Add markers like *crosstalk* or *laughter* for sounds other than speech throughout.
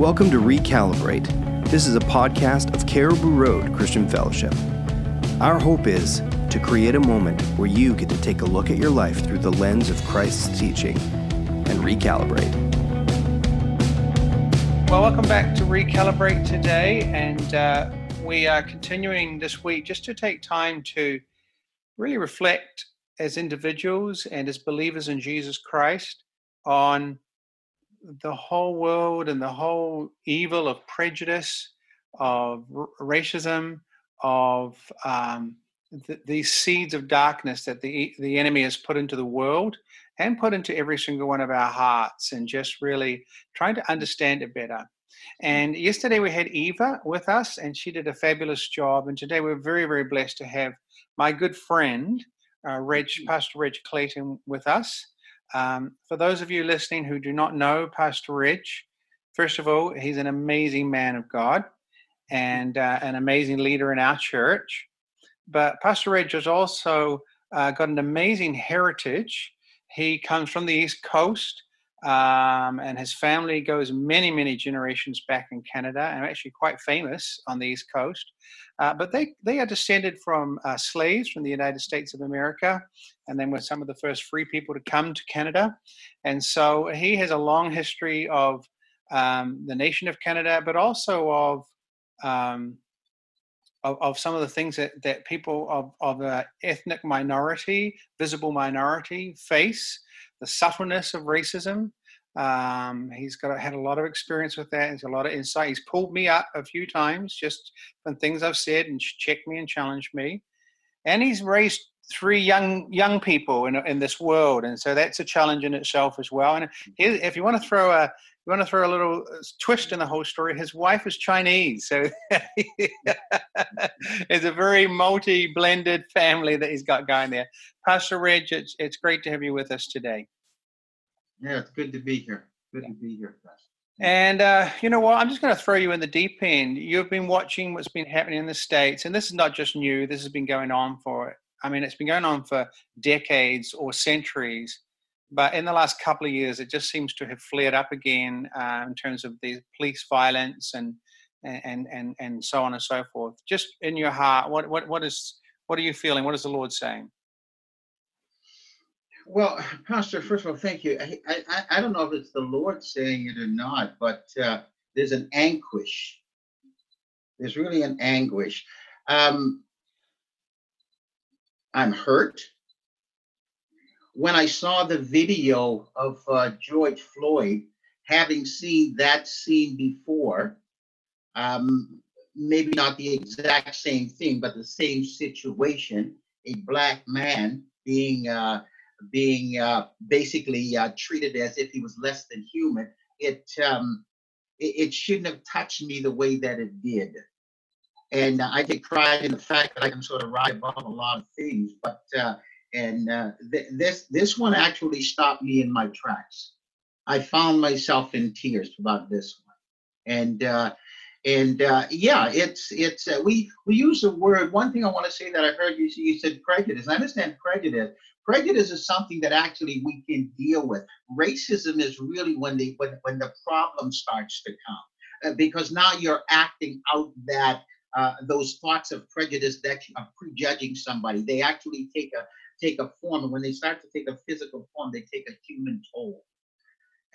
Welcome to Recalibrate. This is a podcast of Cariboo Road Christian Fellowship. Our hope is to create a moment where you get to take a look at your life through the lens of Christ's teaching and recalibrate. Well, welcome back to Recalibrate today, and uh, we are continuing this week just to take time to really reflect as individuals and as believers in Jesus Christ on the whole world and the whole evil of prejudice, of r- racism, of um, th- these seeds of darkness that the the enemy has put into the world and put into every single one of our hearts, and just really trying to understand it better. And yesterday we had Eva with us, and she did a fabulous job. And today we're very, very blessed to have my good friend, uh, Reg, Pastor Reg Clayton, with us. Um, for those of you listening who do not know Pastor Reg, first of all, he's an amazing man of God and uh, an amazing leader in our church. But Pastor Reg has also uh, got an amazing heritage. He comes from the East Coast, um, and his family goes many, many generations back in Canada, and actually quite famous on the East Coast. Uh, but they, they are descended from uh, slaves from the United States of America, and then were some of the first free people to come to Canada. And so he has a long history of um, the nation of Canada, but also of, um, of, of some of the things that, that people of, of uh, ethnic minority, visible minority, face, the subtleness of racism, um, he's got had a lot of experience with that. He's a lot of insight. He's pulled me up a few times just from things I've said and checked me and challenged me. And he's raised three young young people in in this world, and so that's a challenge in itself as well. And if you want to throw a you want to throw a little uh, twist in the whole story, his wife is Chinese, so *laughs* it's a very multi-blended family that he's got going there. Pastor Reg, it's it's great to have you with us today. Yeah, it's good to be here. Good to be here, Pastor. And uh, you know what? I'm just going to throw you in the deep end. You've been watching what's been happening in the states, and this is not just new. This has been going on for, I mean, it's been going on for decades or centuries. But in the last couple of years, it just seems to have flared up again uh, in terms of the police violence and and and and so on and so forth. Just in your heart, what what what is what are you feeling? What is the Lord saying? Well, Pastor, first of all, thank you. I, I, I don't know if it's the Lord saying it or not, but uh, there's an anguish. There's really an anguish. Um, I'm hurt. When I saw the video of uh, George Floyd, having seen that scene before, um, maybe not the exact same thing, but the same situation, a black man being uh, being uh, basically uh, treated as if he was less than human, it, um, it, it shouldn't have touched me the way that it did. And I take pride in the fact that I can sort of ride above a lot of things, but uh, and uh, th- this this one actually stopped me in my tracks. I found myself in tears about this one, and uh, and uh, yeah, it's it's uh, we we use the word. One thing I want to say that I heard you you said prejudice. I understand prejudice, Prejudice is something that actually we can deal with. Racism is really when the when, when the problem starts to come, uh, because now you're acting out that uh, those thoughts of prejudice that you are prejudging somebody. They actually take a take a form, and when they start to take a physical form, they take a human toll.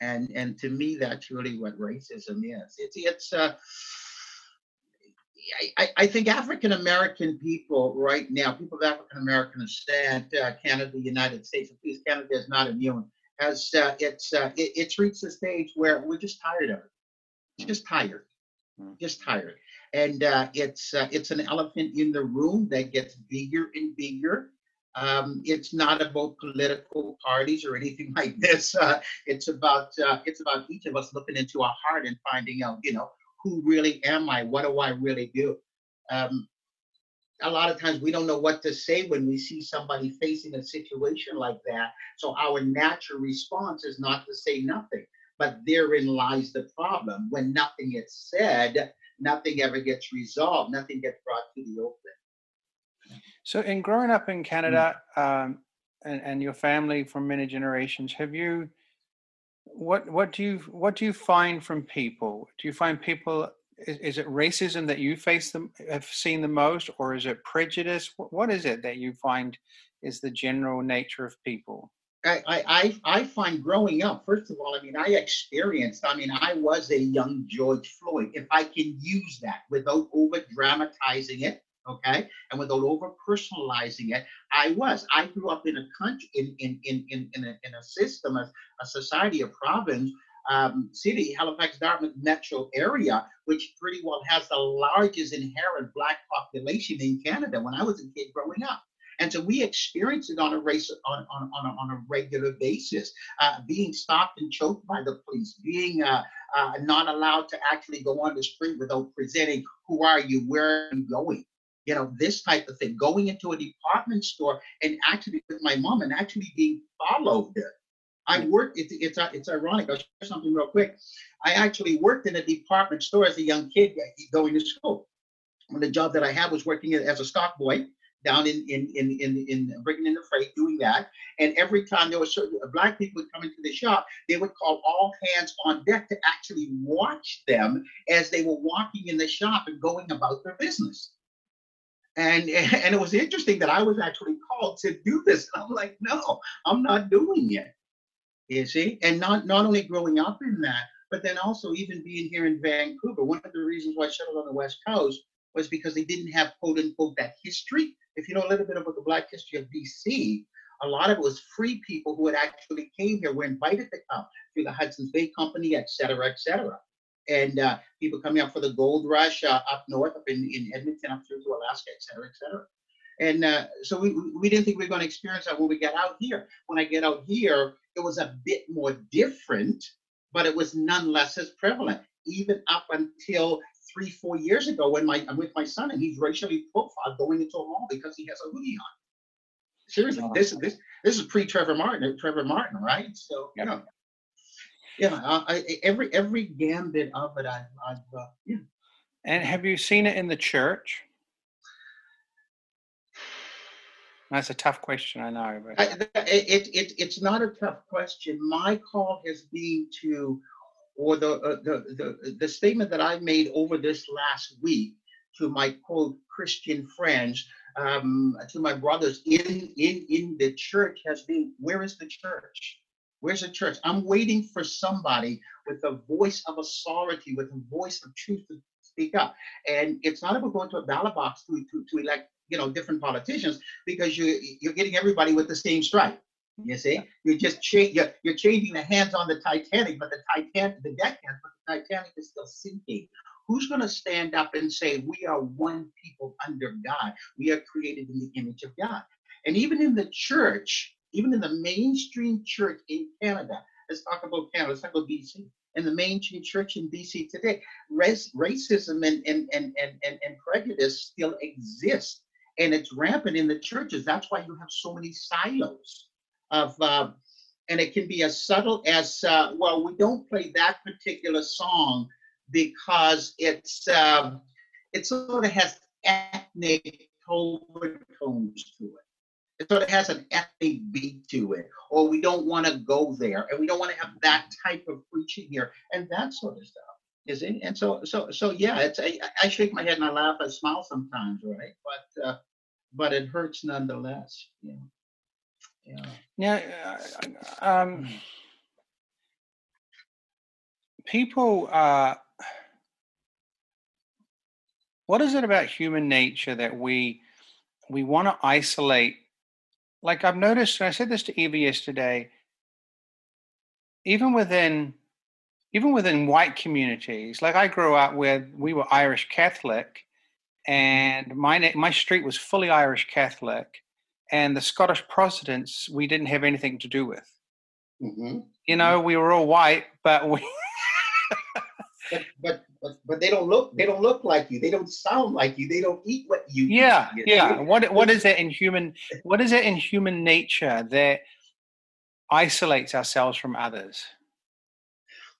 And and to me, that's really what racism is. It's it's uh, I, I think African American people right now, people of African American descent, uh, Canada, the United States, at least Canada is not immune, has uh, it's uh, it, it's reached a stage where we're just tired of it. Just tired, hmm. just tired, and uh, it's uh, it's an elephant in the room that gets bigger and bigger. Um, it's not about political parties or anything *laughs* like this. Uh, it's about uh, it's about each of us looking into our heart and finding out, you know, who really am I? What do I really do? Um, a lot of times we don't know what to say when we see somebody facing a situation like that. So our natural response is not to say nothing. But therein lies the problem. When nothing is said, nothing ever gets resolved, nothing gets brought to the open. So, in growing up in Canada mm. um, and, and your family for many generations, have you what what do you what do you find from people? Do you find people is, is it racism that you face them have seen the most, or is it prejudice? What, what is it that you find is the general nature of people? I, I, I find growing up, first of all, I mean, I experienced, I mean, I was a young George Floyd, if I can use that without over dramatizing it, okay, and without over personalizing it, I was. I grew up in a country, in, in, in, in, in, a, in a system, a, a society, a province, um, city, Halifax, Dartmouth metro area, which pretty well has the largest inherent Black population in Canada when I was a kid growing up. And so we experience it on a race on, on, on, a, on a regular basis, uh, being stopped and choked by the police, being uh, uh, not allowed to actually go on the street without presenting who are you, where are you going? You know, this type of thing. Going into a department store and actually with my mom and actually being followed. I worked. It's it's it's ironic. I'll share something real quick. I actually worked in a department store as a young kid uh, going to school. And the job that I had was working as a stock boy down in in in in, in bringing in the freight, doing that. And every time there was certain uh, black people would come into the shop, they would call all hands on deck to actually watch them as they were walking in the shop and going about their business. And *laughs* and it was interesting that I was actually called to do this. And I'm like, no, I'm not doing it. You see, and not not only growing up in that, but then also even being here in Vancouver. One of the reasons why I settled on the West Coast was because they didn't have quote unquote that history if you know a little bit about the Black history of BC, a lot of it was free people who had actually came here, were invited to come through the Hudson's Bay Company, et cetera, et cetera. And uh, people coming up for the gold rush uh, up north, up in, in Edmonton, up through to Alaska, et cetera, et cetera. And uh, so we, we didn't think we were going to experience that when we got out here. When I get out here, it was a bit more different, but it was none less as prevalent, even up until three, four years ago when my I'm with my son and he's racially profiled going into a mall because he has a hoodie on. Seriously, oh, this is this this is pre Trayvon Martin, Trayvon Martin, right? So you know, yeah, I, every every gambit of it, I've, I've uh, yeah. And have you seen it in the church? That's a tough question, I know. But I, it, it, it's not a tough question. My call has been to or the, uh, the, the, the statement that I made over this last week to my quote Christian friends, um, to my brothers in, in, in the church has been, where is the church? Where's the church? I'm waiting for somebody with a voice of authority, with a voice of truth to speak up. And it's not about going to a ballot box to, to, to elect, you know, different politicians because you, you're getting everybody with the same stripe. You see, you're just cha- you're, you're changing the hands on the Titanic, but the Titanic, the deckhands, but the Titanic is still sinking. Who's going to stand up and say we are one people under God? We are created in the image of God. And even in the church, even in the mainstream church in Canada, let's talk about Canada. Let's talk about BC. In the mainstream church in BC today, racism and, and, and, and, and, and prejudice still exist. And it's rampant in the churches. That's why you have so many silos of, uh, and it can be as subtle as, uh, well, we don't play that particular song because it's, um, it sort of has ethnic overtones to it. It sort of has an beat to it, or we don't want to go there, and we don't want to have that type of preaching here, and that sort of stuff. Is it? And so, so, so, yeah. It's I, I shake my head and I laugh, I smile sometimes, right? But, uh, but it hurts nonetheless. Yeah. Yeah. Uh, um, people. Uh, what is it about human nature that we we want to isolate? Like I've noticed, and I said this to Eva yesterday. Even within, even within white communities, like I grew up where we were Irish Catholic, and my my street was fully Irish Catholic, and the Scottish Protestants we didn't have anything to do with. Mm-hmm. You know, we were all white, but we. but, but but but they don't look they don't look like you. They don't sound like you. They don't eat what you. Yeah, eat. yeah. What what is it in human? What is it in human nature that isolates ourselves from others?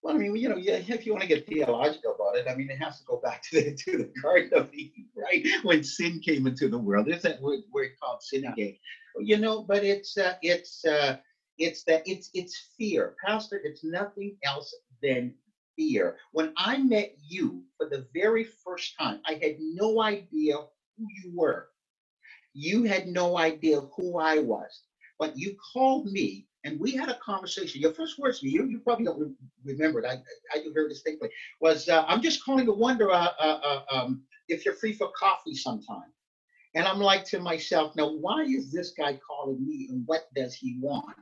Well, I mean, you know, if you want to get theological about it, I mean, it has to go back to the to the Garden of Eden, right? When sin came into the world, there's that word, word called sin again. You know, but it's uh, it's uh, It's that it's it's fear, Pastor. It's nothing else than fear. When I met you for the very first time, I had no idea who you were. You had no idea who I was, but you called me and we had a conversation. Your first words to me, you, you probably don't re- remember it. I, I do very distinctly. Was uh, I'm just calling to wonder uh, uh, uh, um, if you're free for coffee sometime. And I'm like to myself, now why is this guy calling me, and what does he want?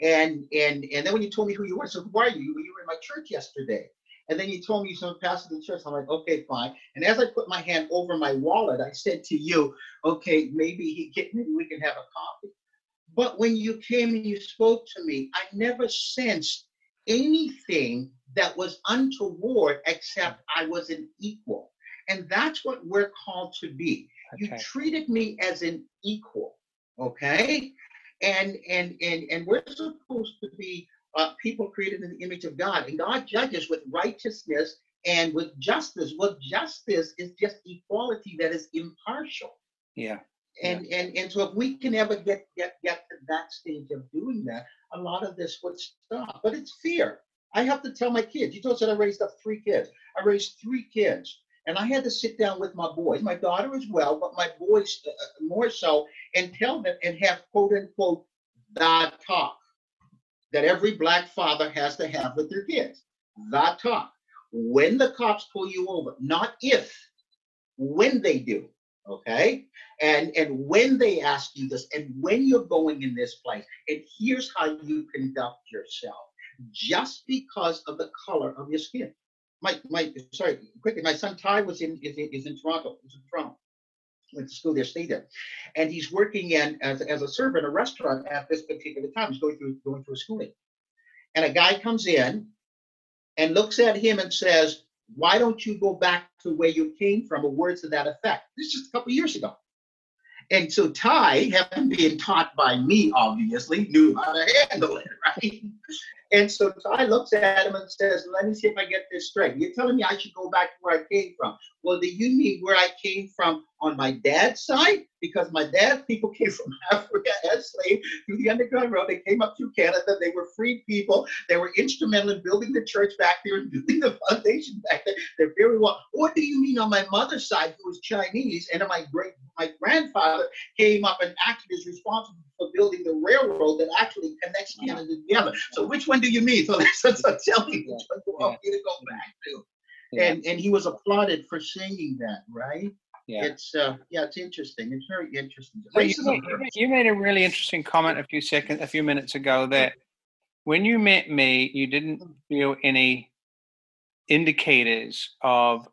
And and and then when you told me who you were, said, who are you? You were in my church yesterday. And then you told me you're some pastor of the church. I'm like, okay, fine. And as I put my hand over my wallet, I said to you, okay, maybe he get maybe we can have a coffee. But when you came and you spoke to me, I never sensed anything that was untoward except I was an equal. And that's what we're called to be. Okay. You treated me as an equal, okay? And and and and we're supposed to be uh, people created in the image of God, and God judges with righteousness and with justice. Well, justice is just equality that is impartial. Yeah. And yeah. and and so if we can ever get get get to that stage of doing that a lot of this would stop. But it's fear. I have to tell my kids. You told us that i raised up three kids. I raised three kids and i had to sit down with my boys my daughter as well but my boys uh, uh more so and tell them and have quote unquote that talk that every black father has to have with their kids. That talk. When the cops pull you over not if when they do okay? And and when they ask you this and when you're going in this place and here's how you conduct yourself. Just because of the color of your skin my my sorry quickly my son ty was in is, is in toronto he's in toronto. Went to school there stayed there. And he's working in as, as a server in a restaurant at this particular time. He's going through going through schooling. And a guy comes in and looks at him and says why don't you go back to where you came from? Or words to that effect. This is just a couple years ago. And so Ty, having been taught by me, obviously, knew how to handle it, *laughs* right? And so Ty looks at him and says, Let me see if I get this straight. You're telling me I should go back to where I came from. Well, do you mean where I came from on my dad's side? Because my dad's people came from *laughs* Africa as slaves through the Underground Railroad. They came up through Canada. They were free people. They were instrumental in building the church back there and *laughs* building the foundation back there. They're very well. What do you mean on my mother's side, who was Chinese, and my great my grandfather came up and acted as responsible for building the railroad that actually connects Canada together. So which one do you mean? So, so, so tell me which one do you want me to go back to? And and he was applauded for singing that, right? Yeah. It's uh yeah, it's interesting. It's very interesting. So you, made, you made a really interesting comment a few seconds a few minutes ago that when you met me, you didn't feel any indicators of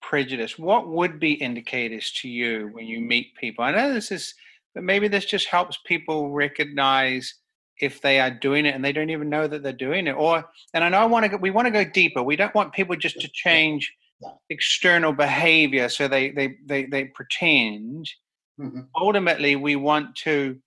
prejudice. What would be indicators to you when you meet people? I know this is but maybe this just helps people recognize if they are doing it and they don't even know that they're doing it or and i know i want to go, we want to go deeper we don't want people just to *laughs* change external behavior so they they they, they pretend mm-hmm. ultimately we want to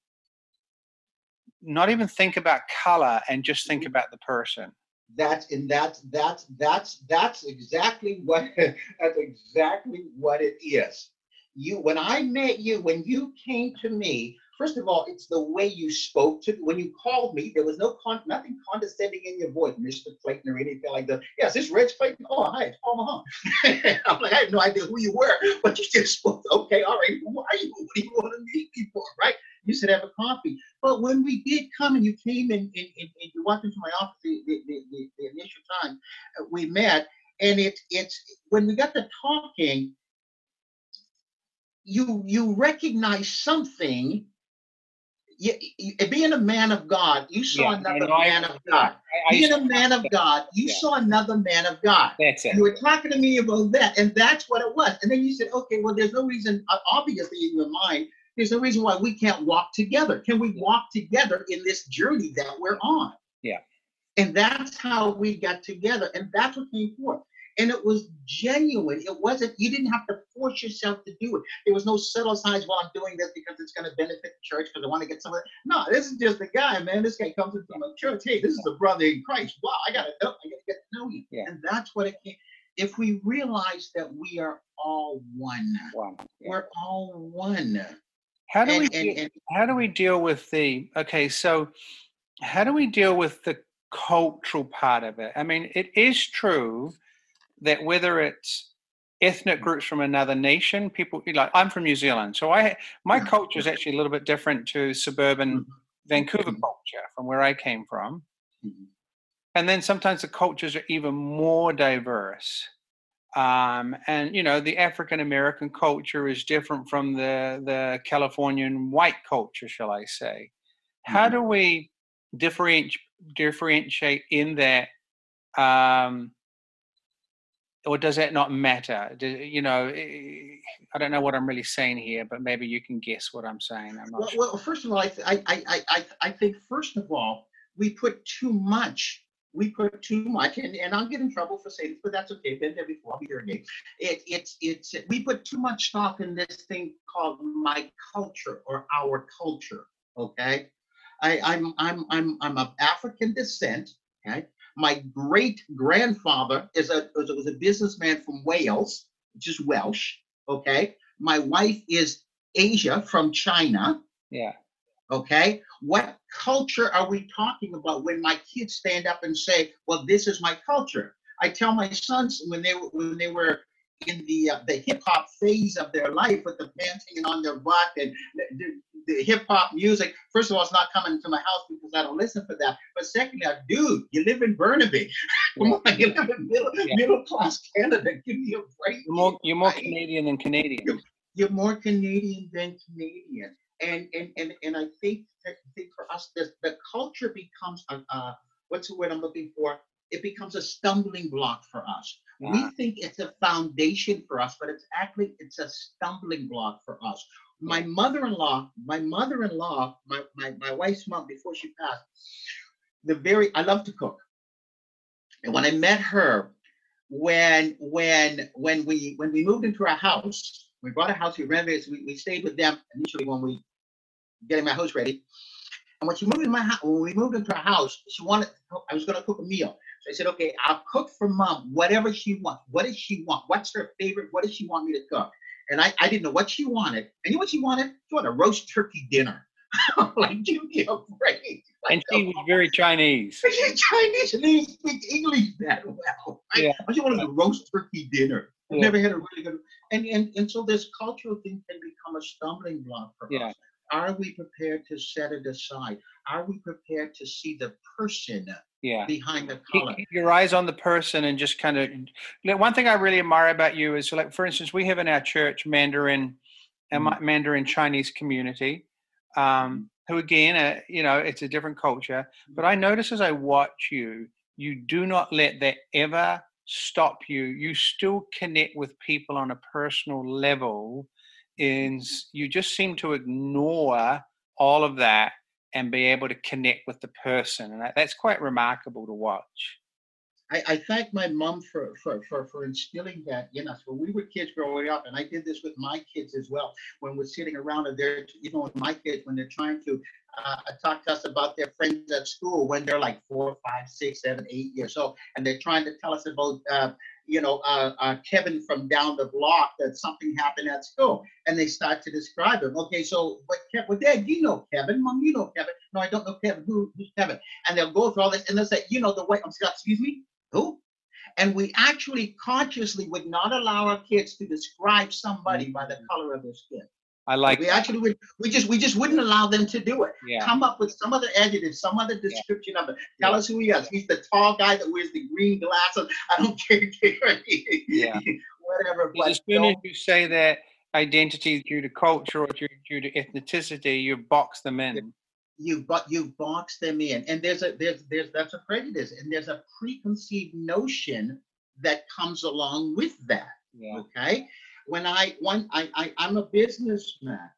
not even think about color and just think mm-hmm. about the person that's and that's that's that's that's exactly what *laughs* that's exactly what it is you when I met you, when you came to me, first of all, it's the way you spoke to when you called me. There was no con, nothing condescending in your voice, Mr. Clayton, or anything like that. Yes, this Reg Clayton. Oh, hi, it's Paul Mahon. *laughs* I'm like, I had no idea who you were, but you just spoke. Okay, all right. Who are you? What do you want to meet me for? Right? You said have a coffee. But when we did come and you came and, and, and, and you walked into my office the, the, the, the initial time uh, we met, and it's it's when we got to talking you you recognize something you, you, eh, being a man of God, you saw yeah, another man I, of God. I, I, being a man of God, you yeah. saw another man of God. That's it. You were talking to me about that, and that's what it was. And then you said, okay, well, there's no reason, uh, obviously, in your mind, there's no reason why we can't walk together. Can we walk together in this journey that we're on? Yeah. And that's how we got together, and that's what came forth and it was genuine. It wasn't, you didn't have to force yourself to do it. There was no subtle signs, well, I'm doing this because it's going to benefit the church because I want to get some of it. No, this is just a guy, man. This guy comes from a church. Hey, this is a brother in Christ. Wow, I got to know, I got to get to know you. Yeah. And that's what it came. If we realize that we are all one, one. Yeah. we're all one. How do and, we and, and, how do we deal with the okay? So how do we deal with the cultural part of it? I mean, it is true that whether it's ethnic groups from another nation, people like I'm from New Zealand, so I my culture is actually a little bit different to suburban mm-hmm. Vancouver mm-hmm. culture from where I came from. Mm-hmm. And then sometimes the cultures are even more diverse. Um, and you know the African American culture is different from the the Californian white culture, shall I say? How do we differentiate differentiate in that um, or does that not matter do, you know eh, i don't know what i'm really saying here but maybe you can guess what i'm saying I'm well, sure. well, first of all I, I i i i think first of all we put too much we put too much, and, and I'll get in trouble for saying this, but that's okay. Been there before. I'll be here again. It, it's it's we put too much stock in this thing called my culture or our culture. Okay, I, I'm I'm I'm I'm of African descent. Okay, my great grandfather is a was, a businessman from Wales, which is Welsh. Okay, my wife is Asia from China. Yeah. Okay, what culture are we talking about when my kids stand up and say, "Well, this is my culture"? I tell my sons when they when they were in the uh, the hip hop phase of their life with the pants hanging on their butt and the, the hip hop music. First of all, it's not coming to my house because I don't listen for that. But secondly, I, dude, you live in Burnaby. *laughs* Come on, you live in middle, yeah. middle class Canada. Give me a break. You're more, you're more Canadian than Canadian. You're, you're, more Canadian than Canadian. And and and and I think I think for us, the, the culture becomes a, uh, what's the word I'm looking for? It becomes a stumbling block for us we think it's a foundation for us, but it's actually it's a stumbling block for us. My mother-in-law, my mother-in-law, my, my, my wife's mom before she passed, the very I love to cook. And when I met her, when when when we when we moved into our house, we bought a house, we renovated, we, we stayed with them initially when we getting my house ready. And when she moved into my house, when we moved into our house, she wanted I was gonna cook a meal. So I said, okay, I'll cook for mom whatever she wants. What does she want? What's her favorite? What does she want me to cook? And I, I didn't know what she wanted. And you know what she wanted? She wanted a roast turkey dinner. *laughs* like, give me a break. Like, *laughs* and she was very Chinese. She's Chinese and didn't speak English that well. Right? Yeah. She wanted a roast turkey dinner. Yeah. Never had a really good and, and and so this cultural thing can become a stumbling block for yeah. us. Are we prepared to set it aside? Are we prepared to see the person yeah. behind the color? Keep your eyes on the person and just kind of. One thing I really admire about you is, like, for instance, we have in our church Mandarin, mm. Mandarin Chinese community, um, who again, uh, you know, it's a different culture. But I notice as I watch you, you do not let that ever stop you. You still connect with people on a personal level is you just seem to ignore all of that and be able to connect with the person and that, that's quite remarkable to watch I, I thank my mom for, for, for, for instilling that in us. When we were kids growing up, and I did this with my kids as well, when we're sitting around and they're, you know, my kids, when they're trying to uh, talk to us about their friends at school when they're like four, five, six, seven, eight years old, and they're trying to tell us about uh, you know, uh, uh, Kevin from down the block that something happened at school, and they start to describe him. Okay, so but Kev, well, Dad, you know Kevin, Mom, you know Kevin. No, I don't know Kevin. Who, who's Kevin? And they'll go through all this, and they'll say, you know, the way. I'm sorry, excuse me, who? And we actually consciously would not allow our kids to describe somebody by the color of their skin. I like. We actually would. We just we just wouldn't allow them to do it. Yeah. Come up with some other adjective, some other description yeah. of it. Tell yeah. us who he is. He's the tall guy that wears the green glasses. I don't care. *laughs* yeah. Whatever. But as soon as you say that identity is due to culture or due, due to ethnicity, you box them in. You but you box them in, and there's a there's there's that's a prejudice, and there's a preconceived notion that comes along with that. Yeah. Okay when I one I, I I'm a businessman.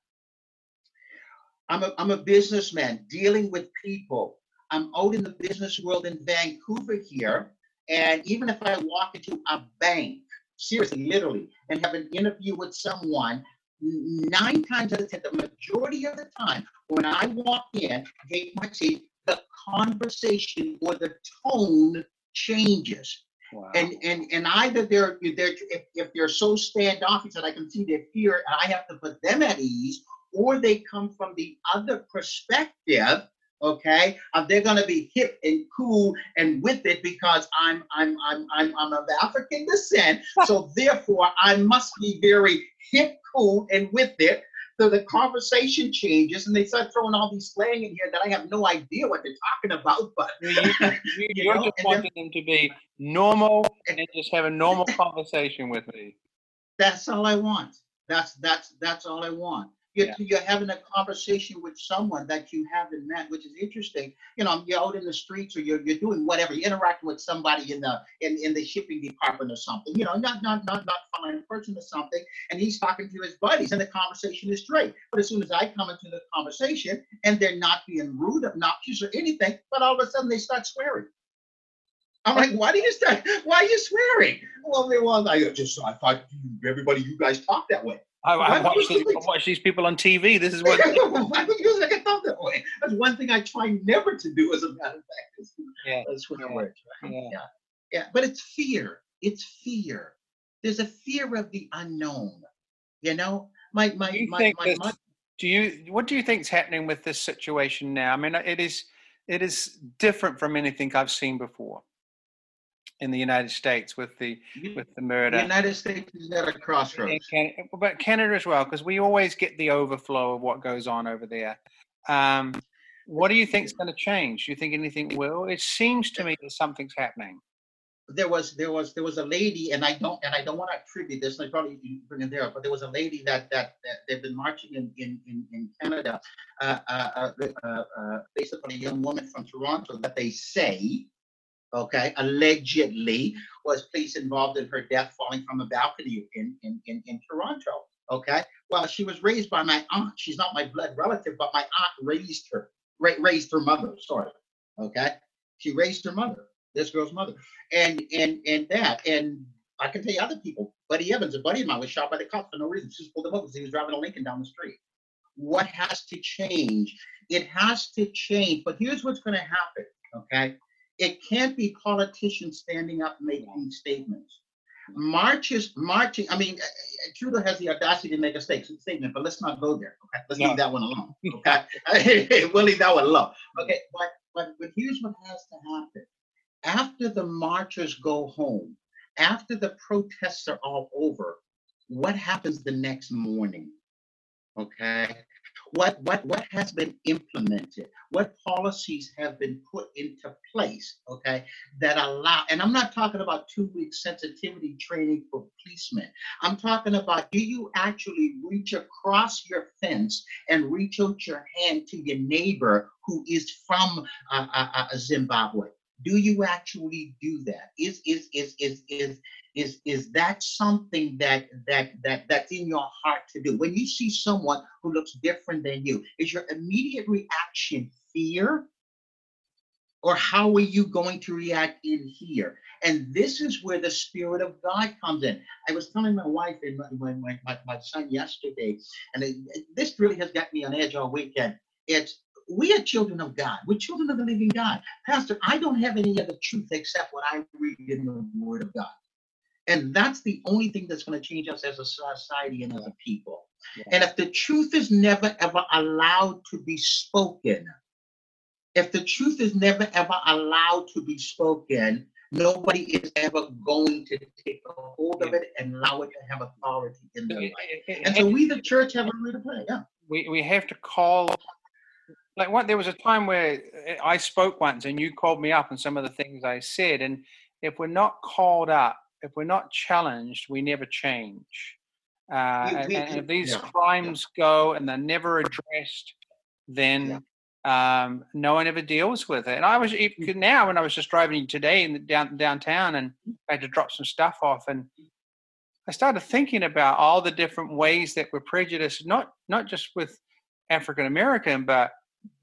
I'm a I'm a businessman dealing with people. I'm out in the business world in Vancouver here, and even if I walk into a bank, seriously, literally, and have an interview with someone, nine times out of ten, the majority of the time, when I walk in, take my seat, the conversation or the tone changes. Wow. And and and either they're they're if, if they're so standoffish that I can see their fear and I have to put them at ease, or they come from the other perspective Okay, uh, they're gonna be hip and cool and with it because I'm I'm I'm I'm I'm of African descent. *laughs* so therefore, I must be very hip, cool, and with it. So the conversation changes, and they start throwing all these slang in here that I have no idea what they're talking about. But *laughs* You, you, are just wanting them to be normal and just have a normal *laughs* conversation with me. That's all I want. That's that's that's all I want. You're, Yeah. you're having a conversation with someone that you haven't met, which is interesting. You know, you're out in the streets or you're, you're doing whatever, you're interacting with somebody in the in, in the shipping department or something, you know, not not not not fine person or something, and he's talking to his buddies and the conversation is great. But as soon as I come into the conversation and they're not being rude, obnoxious, or anything, but all of a sudden they start swearing. I'm like, why do you start? Why are you swearing? Well, they well, I just I thought everybody, you guys talk that way. I, I, watch these, I watch these people on TV. This is what. *laughs* why would you like talk that way? That's one thing I try never to do. As a matter of fact, is Yeah, uh, switch yeah, words. Right? yeah. yeah, yeah. But it's fear. It's fear. There's a fear of the unknown. You know, my my Do my my, my Do you? What do you think is happening with this situation now? I mean, it is it is different from anything I've seen before in the United States with the with the the murder. United States is at a crossroads. Canada, but Canada as well, because we always get the overflow of what goes on over there. Um, what do you think is going to change? Do you think anything will? It seems to me that something's happening. there was there was there was a lady and I don't and I don't want to attribute this and I probably bring it there but there was a lady that that, that they've been marching in in in, in Canada uh, uh, uh, uh, uh, basically a young woman from Toronto that they say okay allegedly was police involved in her death falling from a balcony in in in, in Toronto okay well she was raised by my aunt she's not my blood relative but my aunt raised her ra- raised her mother sorry okay she raised her mother this girl's mother and and and that and I can tell you other people. Buddy Evans, a buddy of mine, was shot by the cops for no reason. She Just pulled him over because he was driving a Lincoln down the street. What has to change? It has to change. But here's what's going to happen. Okay, it can't be politicians standing up making statements. Marches, marching. I mean, uh, uh, Trudeau has the audacity to make a statement, but let's not go there. Okay, let's No. leave that one alone. *laughs* Okay, *laughs* we'll leave that one alone. Okay, but but but here's what has to happen after the marchers go home, after the protests are all over, what happens the next morning? Okay. What what what has been implemented? What policies have been put into place? Okay, that allow, and I'm not talking about two week sensitivity training for policemen. I'm talking about do you actually reach across your fence and reach out your hand to your neighbor who is from uh, uh, uh, Zimbabwe? Do you actually do that? Is is is is is is is that something that that that that's in your heart to do? When you see someone who looks different than you is your immediate reaction fear? Or how are you going to react in here? And this is where the spirit of god comes in. I was telling my wife and my, my, my, my son yesterday and it, this really has got me on edge all weekend. It's we are children of God. We're children of the living God. Pastor, I don't have any other truth except what I read in the Word of God. And that's the only thing that's going to change us as a society and as a people. Yeah. And if the truth is never ever allowed to be spoken, if the truth is never ever allowed to be spoken, nobody is ever going to take a hold of it and allow it to have authority in their life. And so we, the church, have a role to play. Yeah. we, we have to call like what there was a time where i spoke once and you called me up on some of the things i said and if we're not called up if we're not challenged we never change. Uh, We- and, we- and if these yeah, crimes go and they're never addressed then um, no one ever deals with it. And i was even now when i was just driving today in the down, downtown and i had to drop some stuff off and I started thinking about all the different ways that we're prejudiced, not not just with African American, but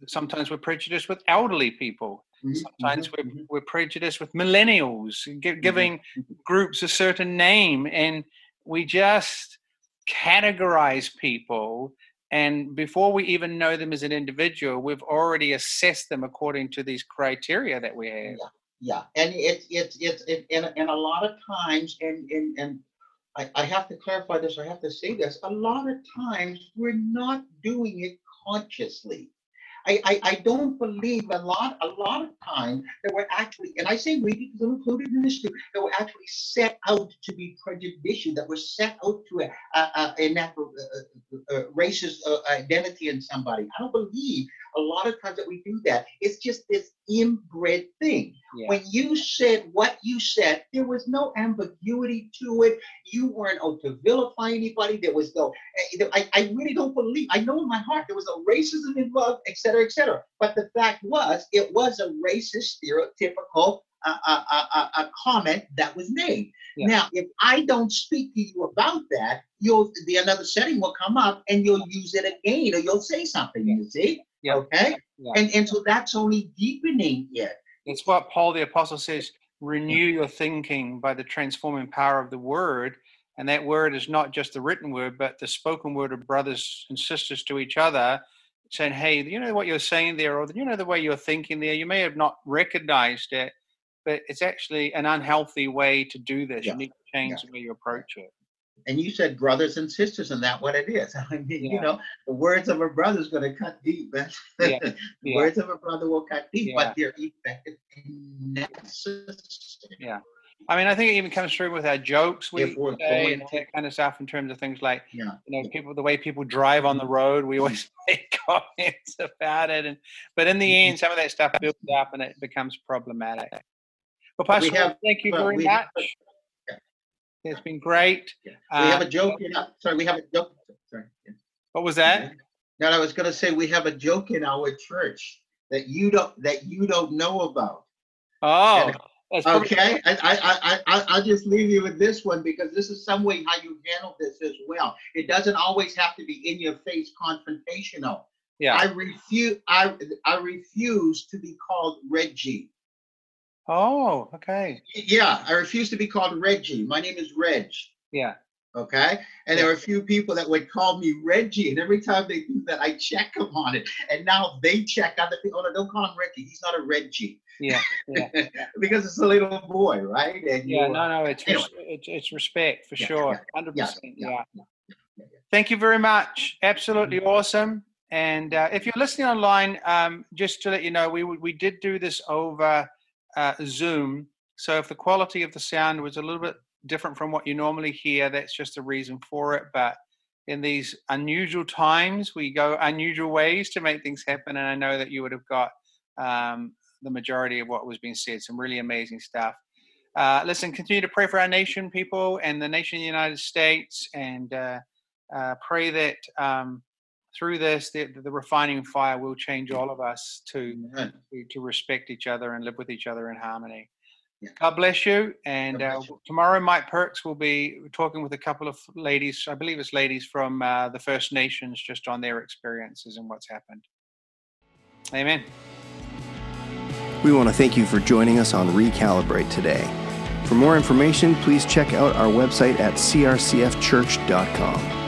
sometimes we're prejudiced with elderly people. Mhm, Sometimes mhm, we're, mhm. we're prejudiced with millennials, gi- giving groups a certain name, and we just categorize people. And before we even know them as an individual, we've already assessed them according to these criteria that we have. Yeah, and it's it's it's it, and, and a lot of times, and and and I, I have to clarify this. I have to say this. A lot of times, we're not doing it consciously. I, I, I don't believe a lot a lot of time that we're actually, and I say we because I'm included in this too, that we're actually set out to be prejudicial, that we're set out to a, a, a, a uh, uh, uh, racist uh, identity in somebody. I don't believe a lot of times that we do that. It's just this inbred thing. Yeah. When you said what you said, there was no ambiguity to it. You weren't out to vilify anybody. There was no, I, I really don't believe, I know in my heart there was a racism involved, et cetera, et cetera. But the fact was, it was a racist, stereotypical uh, uh, uh, uh comment that was made. Yeah. Now, if I don't speak to you about that, you'll the another setting will come up and you'll use it again, or you'll say something. You see, yeah. okay, yeah. and and so that's only deepening it. It's what Paul the apostle says: renew your thinking by the transforming power of the word. And that word is not just the written word, but the spoken word of brothers and sisters to each other, saying, "Hey, you know what you're saying there, or you know the way you're thinking there. You may have not recognized it." but it's actually an unhealthy way to do this. Yeah. You need to change yeah. the way you approach it. And you said brothers and sisters, and that what it is. *laughs* I mean, yeah. you know, the words of a brother is going to cut deep. Man. *laughs* the words of a brother will cut deep, but they're effective and necessary. Yeah. I mean, I think it even comes through with our jokes we say and that kind of stuff in terms of things like, yeah. you know, people the way people drive on the road. We always *laughs* make comments about it, and but in the mm-hmm. end, some of that stuff builds up and it becomes problematic. Well, Pastor, we have, thank you very much. Have, yeah. It's been great. Yeah. We uh, have a joke. In, sorry, we have a joke. Sorry. Yeah. What was that? No, I was going to say we have a joke in our church that you don't that you don't know about. Oh. And, okay, I, I, I, I'll just leave you with this one because this is some way how you handle this as well. It doesn't always have to be in your face confrontational. Yeah. I refuse. I I refuse to be called Reggie. Oh, okay. Yeah, I refuse to be called Reggie. My name is Reg. Yeah. Okay. And there are a few people that would call me Reggie. And every time they do that, I check them on it. And now they check on the people. Oh, no, don't call him Reggie. He's not a Reggie. Yeah. yeah. *laughs* because it's a little boy, right? And yeah, no, no, it's, anyway. it's, it's respect for yeah, sure. 100%. Yeah. Thank you very much. Absolutely awesome. And uh, if you're listening online, um, just to let you know, we we did do this over uh, Zoom. So if the quality of the sound was a little bit different from what you normally hear, that's just a reason for it. But in these unusual times, we go unusual ways to make things happen. And I know that you would have got um, the majority of what was being said. Some really amazing stuff. Uh, listen, continue to pray for our nation, people, and the nation of the United States, and uh, uh, pray that um, through this, the, the refining fire will change all of us to, to, to respect each other and live with each other in harmony. Yeah. God bless you. And uh, bless you. tomorrow, Mike Perks will be talking with a couple of ladies, I believe it's ladies from uh, the First Nations, just on their experiences and what's happened. Amen. We want to thank you for joining us on Recalibrate today. For more information, please check out our website at crcfchurch.com.